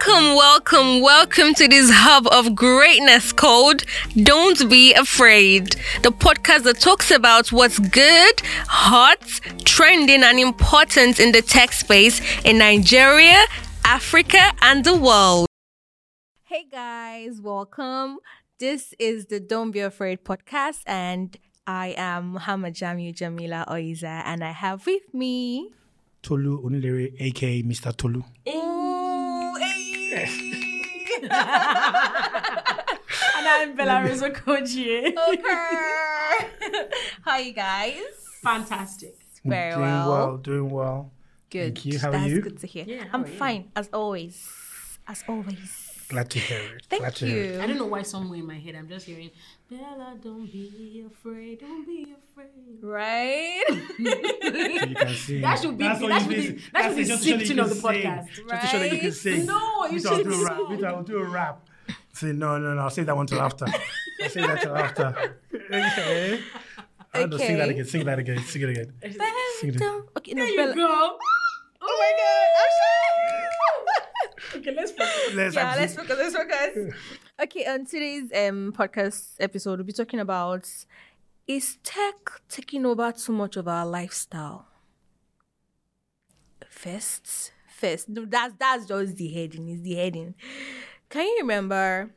Welcome, welcome, welcome to this hub of greatness called Don't Be Afraid, the podcast that talks about what's good, hot, trending, and important in the tech space in Nigeria, Africa, and the world. Hey guys, welcome. This is the Don't Be Afraid podcast, and I am Muhammad Jamiu Jamila Oiza, and I have with me. Tolu Onilere, aka Mr. Tolu. Ooh, hey. and I'm Belarus Okoji. Okay. How you guys? Fantastic. Very doing well. well. Doing well. Good. Thank you. How are That's you? good to hear. Yeah, I'm fine, as always. As always. Glad to hear it. Thank Glad to hear it. you. I don't know why somewhere in my head I'm just hearing Bella, don't be afraid, don't be afraid. Right? You can sing. That should be That's the- what that should be- mean. that should That's be just the to show that tune you of the can sing. podcast, Just to show that you can sing. No, you should do a rap. I'll do a rap. Say, no, no, no. I'll save that one till after. I'll save that till after. Okay. I don't know, Sing that again. Sing that again. Sing it again. Sing it again. Okay, no, There Bella- you go. Oh my god. Okay, let's focus. Let's yeah, let's focus. Let's focus. Okay, on today's um podcast episode, we'll be talking about is tech taking over too much of our lifestyle? First, first, no, that's that's just the heading. Is the heading? Can you remember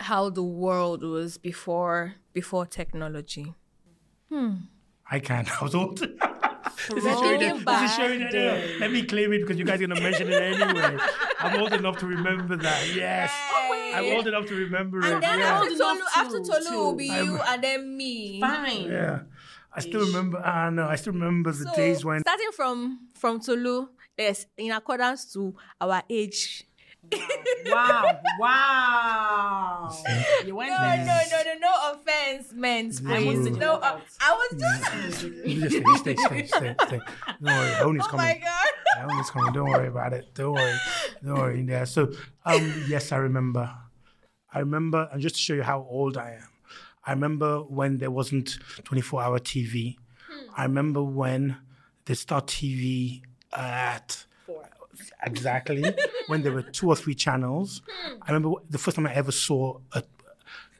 how the world was before before technology? Hmm. I can't. I was old. This is showing it. This is showing it. uh, Let me claim it because you guys are gonna mention it anyway. I'm old enough to remember that. Yes, I'm old enough to remember it. And then yeah. after Old Tolu, enough after Tolu will be I'm- you, and then me. Fine. Yeah. I still remember. I know. I still remember the So, days when. starting from from Tolu, yes, in accordance to our age. Wow. Wow. You went No, there. no, no, no, no offense, men. I Please, no. Uh, I was just. You just stay, stay, stay, stay, stay. Don't worry. Honey's oh my coming. god. Honey's coming. Don't worry about it. Don't worry. Don't worry. Yeah. So, um, yes, I remember. I remember, and just to show you how old I am, I remember when there wasn't 24-hour TV. I remember when they start TV at exactly when there were two or three channels. Hmm. I remember the first time I ever saw a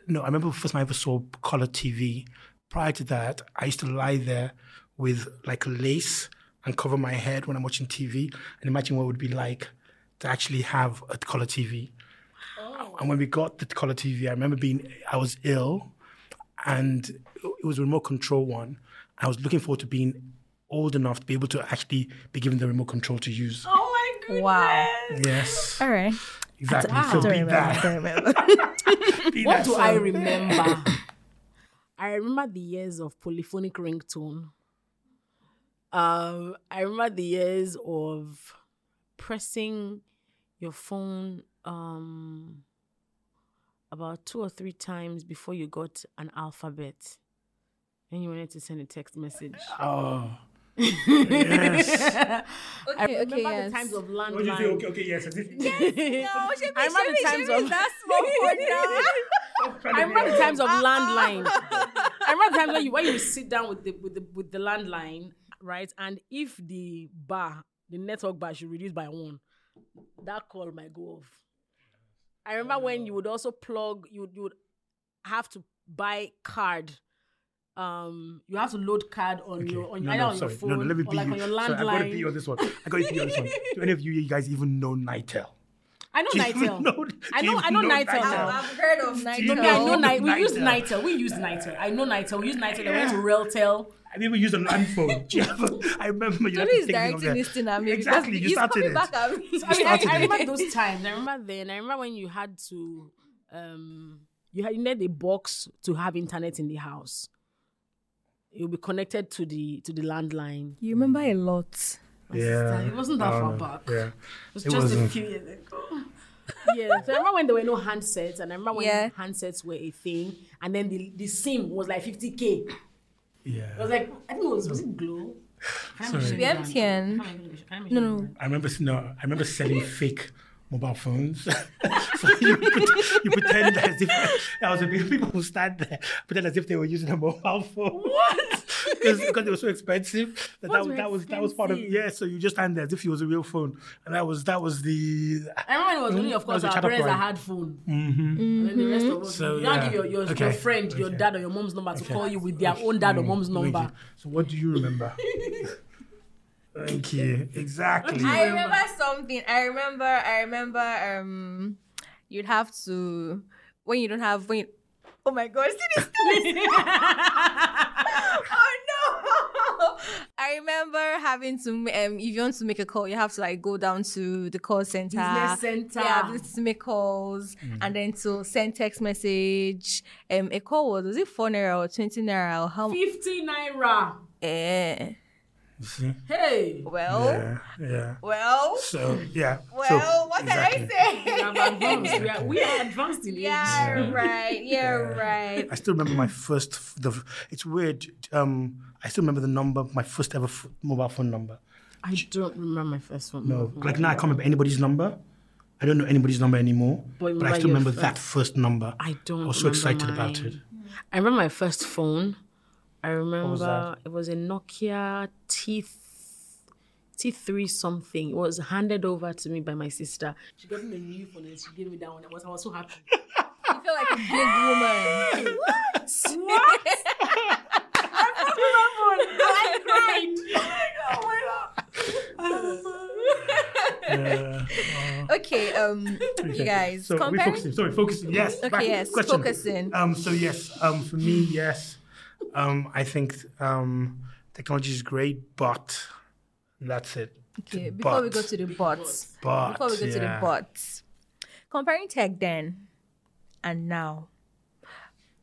no, I remember the first time I ever saw color TV. Prior to that, I used to lie there with like lace and cover my head when I'm watching TV and imagine what it would be like to actually have a color TV. Oh. And when we got the color TV, I remember being, I was ill and it was a remote control one. I was looking forward to being old enough to be able to actually be given the remote control to use. Oh goodness. Wow. Yes, All right. exactly. Wow. So Don't be remember. that. Don't remember. Be What that do I son. remember? I remember the years of polyphonic ringtone. Um, I remember the years of pressing your phone um about two or three times before you got an alphabet. And you wanted to send a text message. Oh. Yes. I remember okay, the yes. times of What do you say? landline. Okay, okay, yes. No, Shebi, I remember the times Shebi, of- that small phone now. I remember the times of landline. I remember the times when you when you sit down with the with the with the landline, right? And if the bar, the network bar should reduce by one, that call might go off. I remember when you would also plug, you would, you would have to buy card. Um, you have to load card on your on, No, no, on sorry. your phone No, no, let me or be like you. on your Sorry, I got to be landline. on this one. I got to be on this one. Do any of you, you guys even know Nitel? I know Do Nitel. know- I know you I know, know Nitel. Nitel. I've heard of night. you No, I know know Nitel. We used Nitel. Nitel. We used Nitel. I know Nitel. We used Nitel. They went to Realtel. I never used a land phone. Do you have a- I remember you had Tolu to is take me directing this thing at me. Exactly, you started it. back at me. I mean, I, I remember those times. I remember then. I remember when you had to, um, you had you needed a box to have internet in the house. It will be connected to the to the landline. You remember a lot. Yeah. it wasn't that I far back. Yeah. It was It just a wasn't. few years ago. yeah, so I remember when there were no handsets, and I remember when Yeah. handsets were a thing, and then the the SIM was like 50k. It Yeah. was like I think it was was it Glo. Can I mention Be the brand? MTN. I mention- can I mention No, no. I remember no, I remember selling fake mobile phones. so you, pret- you pretend as if that was a big people who stand there, pretend as if they were using a mobile phone. What? because they were so expensive that Phones that, were that was that was part of expensive. yeah. So you just stand there as if it was a real phone, and that was that was the I remember it was only, of That course, was a our chat parents that line. had phone. Mm-hmm. And then the rest of us, So, you now yeah. give your, your, your Okay. friend, your dad, or your mom's number to call you with their own dad or mom's number. So what do you remember? Thank you. Exactly. I remember something. I remember. I remember. Um, you'd have to when you don't have when. You, oh my god! See this? oh no! I remember having to um, if you want to make a call, you have to like go down to the call center, Business center. yeah, to make calls, and then to send text message. Um, a call was was it four naira or twenty naira or how? 50 naira. Eh, You see? Hey. well, Yeah. Yeah. well, So yeah. well. so, what exactly. can I say? We are advanced. We are, we are advanced in age. Yeah, right. Yeah, right. I still remember my first. The it's weird. Um, I still remember the number, my first ever f- mobile phone number. I don't remember my first one. No, like now I can't remember anybody's number. I don't know anybody's number anymore. But But, I still remember first- that first number. I don't I was so remember excited about it. I remember my first phone. I remember that? it was a Nokia T T3 something. It was handed over to me by my sister. She got me a new phone and she gave me that one. I was, I was so happy. I feel like a big woman. what? I cried. Oh my Yeah. okay, um, you guys, So are we comparing. focusing? Sorry, focusing. Yes. Okay, back- yes, question. focusing. Um. So yes. Um. For me, yes. Um. I think um technology is great, but that's it. Okay, before we go to the bots, But before we go to the bots, comparing tech then and now,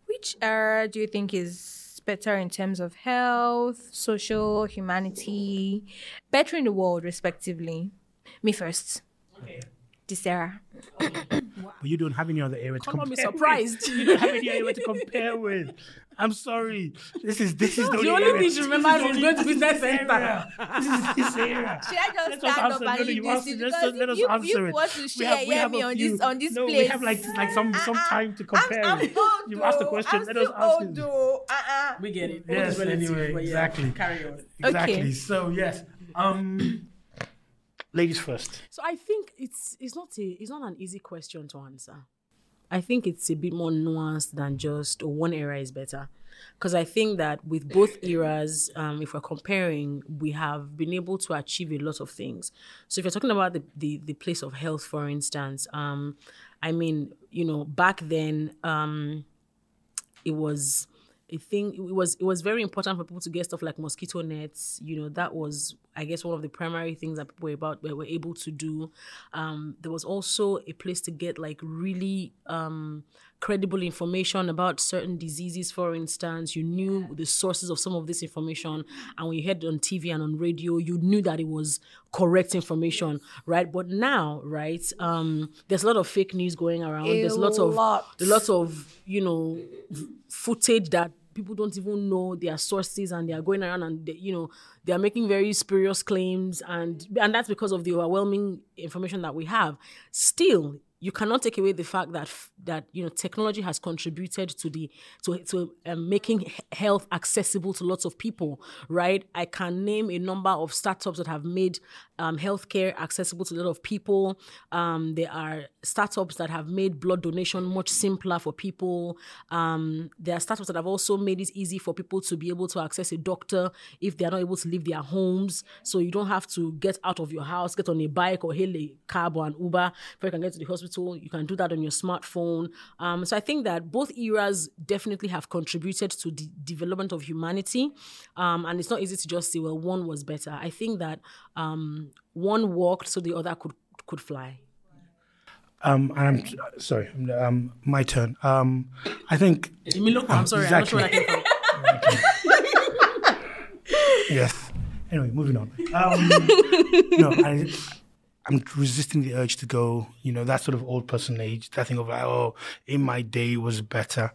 which era do you think is better in terms of health, social, humanity, better in the world, respectively? Me first. This era. But you don't have any other area to Call compare. me with. surprised. You don't have any area to compare with. I'm sorry. This is this is the, The only only thing she remembers This is going to only- business this center. area. This is this area. Should I just Let us stand answer. up and No, no, leave you this? answer. thing? Let's- Because let us you, answer you it. want to We share have- we have me on few- this on this no, place. we have like like some ah, some Uh-uh. time to compare. I'm, I'm old, You've asked the question. I'm Let us still ask old, it. Uh-uh. We get it. Yes, anyway, exactly. Carry on. Exactly. So yes. Um, ladies first. So I think it's it's not a it's not an easy question to answer. I think it's a bit more nuanced than just oh, one era is better. Because I think that with both eras, um, if we're comparing, we have been able to achieve a lot of things. So if you're talking about the, the, the place of health, for instance, um, I mean, you know, back then, um, it was a thing it was it was very important for people to get stuff like mosquito nets you know that was i guess one of the primary things that people were about were, were able to do. Um there was also a place to get like really um credible information about certain diseases for instance. You knew the sources of some of this information and when you heard it on tv and on radio you knew that it was correct information right? But now right um there's a lot of fake news going around. A there's lots of lot. a lot of you know footage that people don't even know their sources and they are going around and they, you know they are making very spurious claims and and that's because of the overwhelming information that we have. Still you cannot take away the fact that that you know technology has contributed to the to to um, making health accessible to lots of people right? I can name a number of startups that have made um, healthcare accessible to a lot of people. Um, there are startups that have made blood donation much simpler for people. Um, there are startups that have also made it easy for people to be able to access a doctor if they are not able to leave their homes. So you don't have to get out of your house get on a bike or hail a cab or an uber before you can get to the hospital. You can do that on your smartphone. Um, so i think that both eras definitely have contributed to the development of humanity. Um, and it's not easy to just say well one was better. I think that um, one walked so the other could could fly Um, and I'm sorry. Um, my turn. Um, I think Look, i'm sorry i'm not sure where came from yes. Anyway, moving on. Um, no, I, I'm resisting the urge to go. You know that sort of old person age. That thing of like, oh, in my day was better.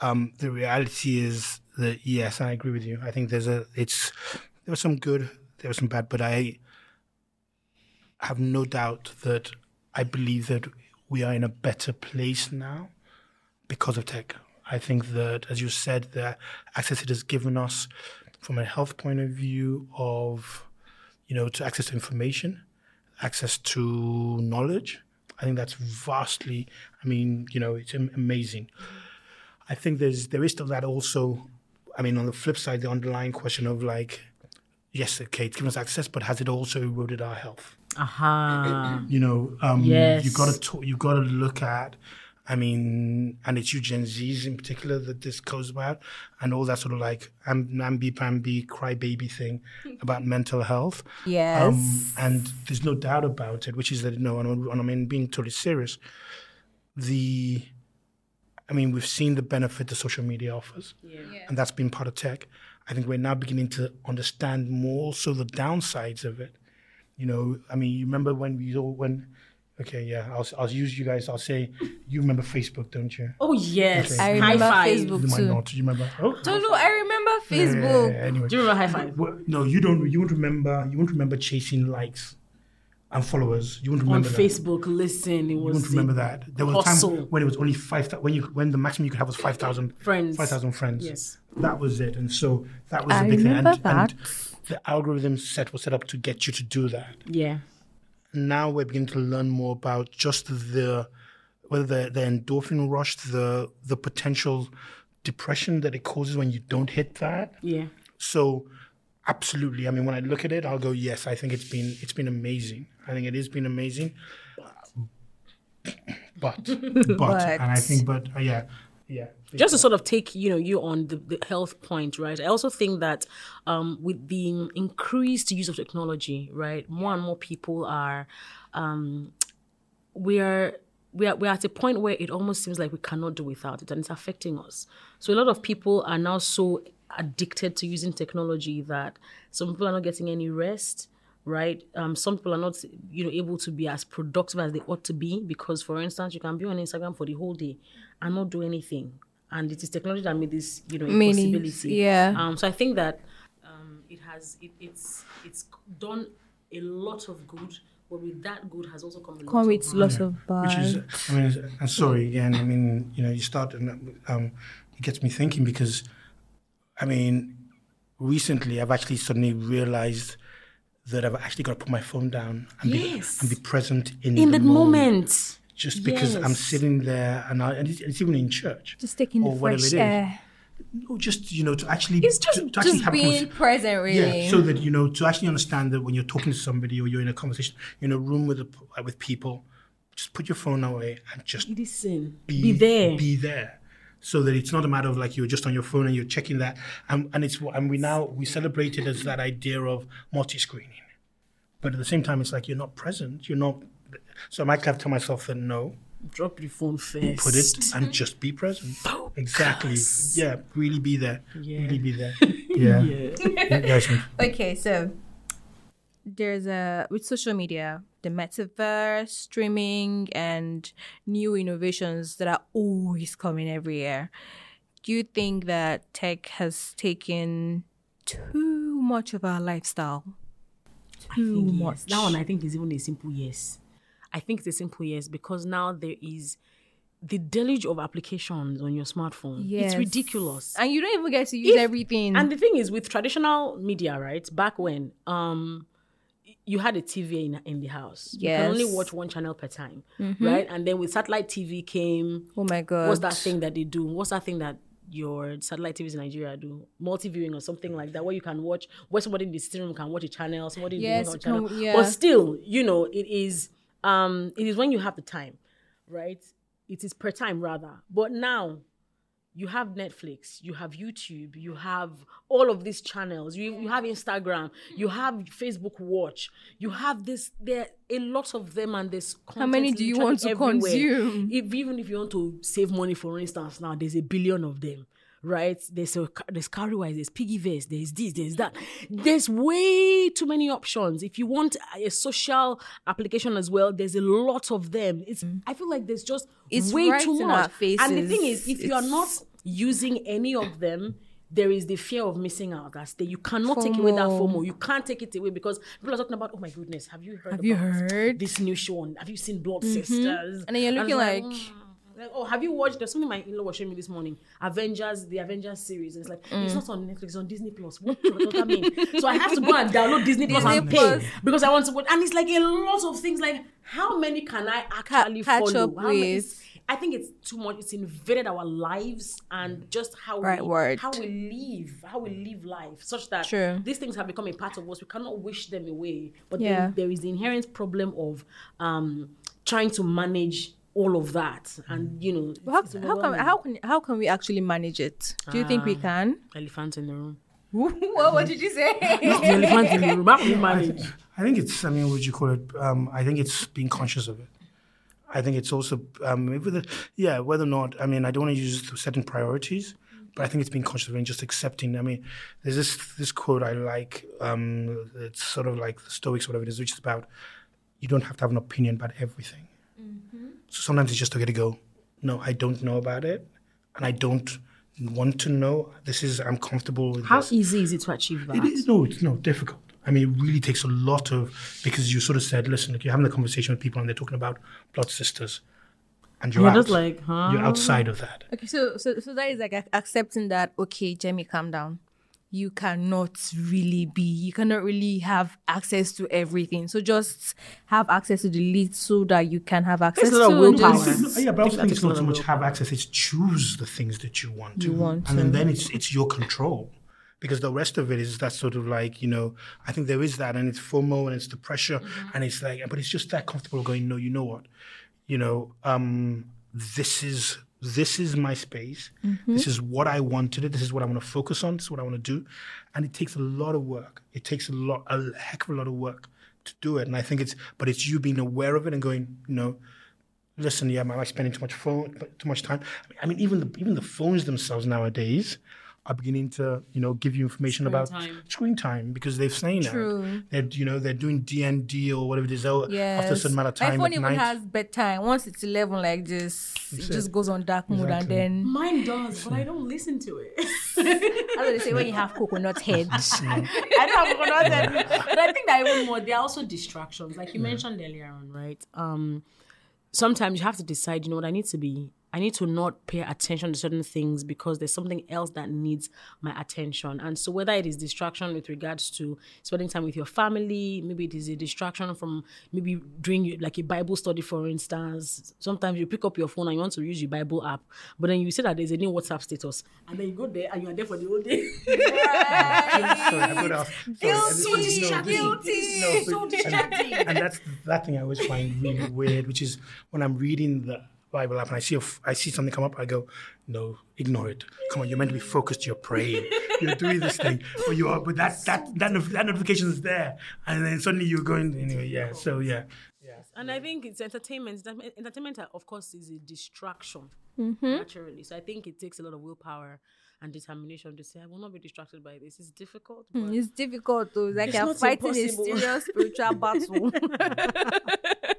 Um, the reality is that yes, I agree with you. I think there's a. It's there was some good, there was some bad, but I have no doubt that I believe that we are in a better place now because of tech. I think that, as you said, the access it has given us from a health point of view of, you know, to access to information, access to knowledge. I think that's vastly, I mean, you know, it's amazing. I think there's there is still that also. I mean, on the flip side, the underlying question of like, yes, okay, it's given us access, but has it also eroded our health? Aha. You know, um, Yes. you got to you got to look at. I mean, and it's you Gen Zs in particular that this goes about, and all that sort of like am- namby pamby crybaby thing about mental health. Yes. Um, and there's no doubt about it, which is that, you know, and, and I mean, being totally serious, the, I mean, we've seen the benefit the social media offers, and that's been part of tech. I think we're now beginning to understand more also the downsides of it. You know, I mean, you remember when we all, when, okay, yeah, I'll, I'll use you guys, I'll say, you remember Facebook, don't you? Oh yes. Okay. I High remember five. Facebook. You might too. not. Do you remember? Oh, Tolu, I remember yeah, yeah, Facebook. yeah, Anyway. Do you remember hi5? Well, no, you don't. You won't remember. You won't remember chasing likes and followers. You won't On remember that. On Facebook, listen, it You won't remember that. There was a time when it was only five. When you when the maximum you could have was five thousand Friends. Five thousand friends. Yes. that was it. And so that was I the big thing. remember And, that. and the algorithm set was set up to get you to do that. Yeah. Now we're beginning to learn more about just the whether the, the endorphin rush, the the potential depression that it causes when you don't hit that. Yeah. So absolutely. I mean, when I look at it, I'll go, yes, I think it's been it's been amazing. I think it has been amazing. But but, and I think but uh, yeah. Yeah. just to sort of take you know you on the, the health point right i also think that um, with the increased use of technology right more and more people are um, we are we are, we're at a point where it almost seems like we cannot do without it and it's affecting us so a lot of people are now so addicted to using technology that some people are not getting any rest right um, some people are not you know able to be as productive as they ought to be because for instance you can be on instagram for the whole day and not do anything and it is technology that made this you know a Many, possibility yeah. um, so i think that um, it has it, it's it's done a lot of good but with that good has also come a Come of with harm. lots of bad. Which is, I mean, I'm sorry again. I mean, you know, you start and um, it gets me thinking because, I mean, recently I've actually suddenly realized that I've actually got to put my phone down and, Yes. be, and be present in, in the that moment Just because I'm sitting there and, I, and it's, even in church. just taking or the whatever fresh it is. air. No, just you know, to actually It's just, to, to actually just being present, really. Yeah, so that you know to actually understand that when you're talking to somebody or you're in a conversation, you're in a room with a, with people, just put your phone away and just listen be, be, there Be there, so that it's not a matter of like you're just on your phone and you're checking that. And and it's and we now we celebrate it as that idea of multi-screening, but at the same time it's like you're not present. You're not. So I might have to tell myself that no, drop the phone first put it and just be present. Exactly. Yeah, really be there. Yeah. Really be there. Yeah. yeah yeah. Okay, so there's a with social media, the metaverse, streaming, and new innovations that are always coming every year. Do you think that tech has taken too much of our lifestyle? Too think yes. much. That one I think is even a simple yes. I think it's a simple yes because now there is the deluge of applications on your smartphone. Yes. It's ridiculous. and you don't even get to use If- everything. And the thing is, with traditional media, right? Back when, um, you had a TV in, in the house. You can only Mm-hmm. watch one channel per time, right? And then with satellite TV came. oh my god, What's that thing that they do? What's that thing that your satellite TVs in Nigeria do? Multi viewing or something like that, where you can watch, where somebody in the sitting room can watch a channel, somebody in Yes, the living can- channel. yeah. But still, you know, it is um it is when you have the time, right? It is per time rather. But now you have Netflix, you have YouTube, you have all of these channels, you, you have Instagram, you have Facebook Watch, you have this, there are a lot of them, and there's content many do you want to everywhere. consume? If, even if you want to save money, for instance, now there's a billion of them. Right, there's a there's Cowrywise, there's PiggyVest, there's this, there's that. There's way too many options. If you want a social application as well, there's a lot of them. It's mm. I feel like there's just It's way right too much. And the thing is, if you are not It's- using any of them, there is the fear of missing out. That's the you cannot take away that FOMO. FOMO. You can't take it away because people are talking about, oh my goodness, have you heard? Have you heard? this new show? On, have you seen Blood Sisters? And then you're looking it's like- "Mm." Like, oh, have you watched? There's something my in-law was showing me this morning. Avengers, the Avengers series. And it's like Mm. it's not on Netflix, it's on Disney Plus. What does that mean? so I have to go and download Disney, Plus Disney and pay Plus. because I want to watch. And it's like a lot of things. Like how many can I actually catch follow? up How many- with. It's- I think it's too much. It's invaded our lives and just how Right we, word. how we live, how we live life, such that True. these things have become a part of us. We cannot wish them away. But Yeah. then there is the inherent problem of um, trying to manage all of that, and you know, How, how can how can how can we actually manage it? Do you think we can? elephant in the room? what, what did you say? the elephant in the room. How can we manage? I think it's. I mean, what would you call it? Um, I think it's being conscious of it. I think it's also, um, the, yeah, whether or not. I mean, I don't want to use certain priorities, but I think it's being conscious of and just accepting. I mean, there's this this quote I like. Um, it's sort of like the Stoics, whatever it is, which is about you don't have to have an opinion about everything. So sometimes it's just okay to go. No, I don't know about it, and I don't want to know. This is I'm comfortable with How this. easy is it to achieve that? It is no, it's no difficult. I mean, it really takes a lot of because you sort of said, listen, look, you're having a conversation with people and they're talking about blood sisters, and you're, You're out. just like, huh? You're outside of that. Okay, so so so that is like accepting that. Okay, Jamie, calm down. You cannot really be. You cannot really have access to everything. So just have access to the lead so that you can have access a lot to of willpower. just- No, yeah, but I also that think it's not lot so of much have access; it's choose the things that you want to, You want and then, then it's it's your control. Because the rest of it is that sort of like you know, I think there is that, and it's FOMO, and it's the pressure, and it's like, but it's just that comfortable going. No, you know what, you know, um, this is this is my space. This is what I want to do. This is what I want to focus on. This is what I want to do, and it takes a lot of work. It takes a lot, a heck of a lot of work to do it. And I think it's, but it's you being aware of it and going, you know, listen, yeah, I spending too much phone, too much time? I mean, I mean, even the even the phones themselves nowadays are beginning to, you know, give you information about time. screen time because they've seen True. that they're, you know, they're doing DND or whatever it is oh, Yes. after a certain amount of My time phone even night. has bedtime. Once it's eleven, like this, it That's just goes on dark mode, and then Mine does, but I don't listen to it. that's what they say when you have coconut head. I don't have coconut head. But I think that even more, there are also distractions. Like you mentioned earlier on, right? Um, sometimes you have to decide, you know what, I need to be I need to not pay attention to certain things because there's something else that needs my attention. And so whether it is distraction with regards to spending time with your family, maybe it is a distraction from maybe doing like a Bible study, for instance. Sometimes you pick up your phone and you want to use your Bible app, but then you see that there's a new WhatsApp status, and then you go there and you are there for the whole day. Sorry, I've got to ask. Sorry, Guilty, and this is- no, guilty. So distracting. And, and that's that thing I always find really weird, which is when I'm reading the Bible app and I see a f- I see something come up, I go, no, ignore it. Come on, you're meant to be focused. You're praying. You're doing this thing, but you are. But that that that, nof- that notification is there, and then suddenly you're going anyway. Yeah. So yeah. And I think it's entertainment. Entertainment, uh, of course, is a distraction Mm-hmm. naturally. So I think it takes a lot of willpower and determination to say, I will not be distracted by this. It's difficult, but It's difficult though. It's like It's you're not fighting a serious spiritual battle.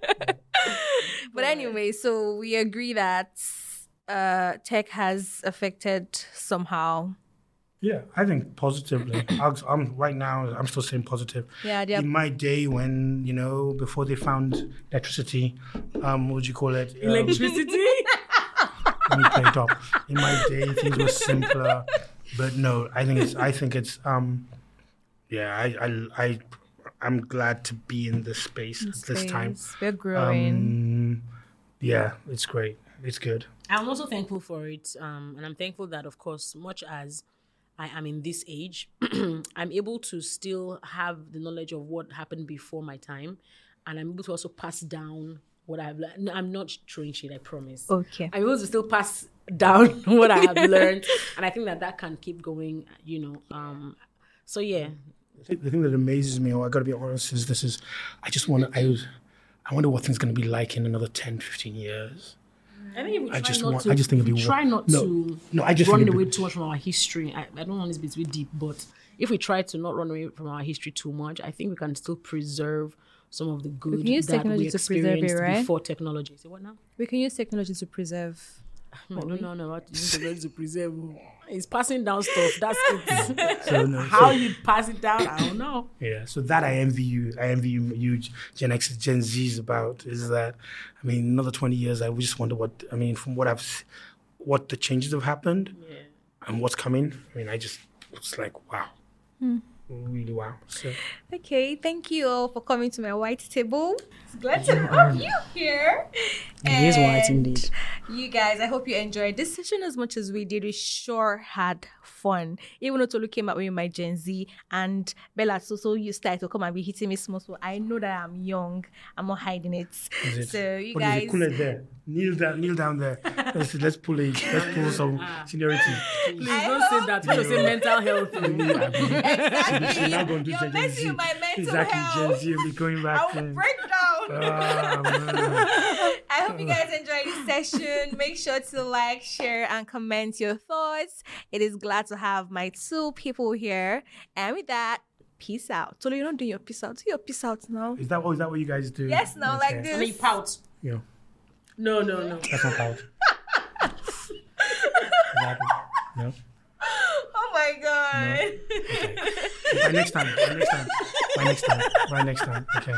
but anyway, so we agree that uh, tech has affected somehow. Yeah, I think positively. I'll, I'm right now. I'm still saying positive. Yeah, they are- In my day, when you know, before they found electricity, um, what would you call it? Um, electricity. let me play it up. In my day, things were simpler, but no, I think it's. I think it's. Um, yeah, I, I, I, I'm glad to be in this space at this time. We're growing. Um, yeah, it's great. It's good. I'm also thankful for it. Um, and I'm thankful that, of course, much as I am in this age, I'm able to still have the knowledge of what happened before my time. And I'm able to also pass down what I've learned. No, I'm not throwing shit, I promise. okay. I'm able to still pass down what I have learned. And I think that that can keep going, you know. Um, so, yeah. The thing that amazes me, or I got to be honest, is this is. I just want to. I, I wonder what things going to be like in another 10, 15 years. I think if we I just not want- to, I just think it'd be try not no, to no, I just run think it'd away be- too much from our history. I, I don't want this to be too deep, but if we try to not run away from our history too much, I think we can still preserve some of the good can use that technology we to preserve it, experienced right? before technology. So what now? We can use technology to preserve I don't know about using the to preserve. Oh. It's passing down stuff. That's it. So, no, How so- you pass it down, I don't know. Yeah, so that I envy you. I envy you, you Gen X, Gen Zs about is that. I mean, another twenty years, I just wonder what. I mean, from what I've, what the changes have happened, and what's coming. I mean, I just it's like wow, hmm. Really wow. So Okay, thank you all for coming to my white table. It's glad to have you here. It is white indeed. You guys, I hope you enjoyed this session as much as we did. We sure had fun. Even though Tolu came out with my Gen Z and Bella so so you start to come and be hitting me small. So I know that I'm young. I'm not hiding it. is it? So you What is guys? Cool it there. Kneel down. Kneel down there. Let's let's pull it. Let's pull some seniority. Please don't say that. Please say mental health. She's not going to do You're Gen messing Z. with my mental exactly, health. Gen Z will be going back. I'll in. break down. Ah, man. I hope you guys enjoyed this session. Make sure to like, share, and comment your thoughts. It is glad to have my two people here. And with that, peace out. Tolu, you're not doing your peace out. Do your peace out now. Is that what is that what you guys do? Yes, now like Okay. this. And he pouts. Yeah, No, no, no. that's not out. No. Oh my god. Okay. By next time. By next time. By next time. By next time. Okay.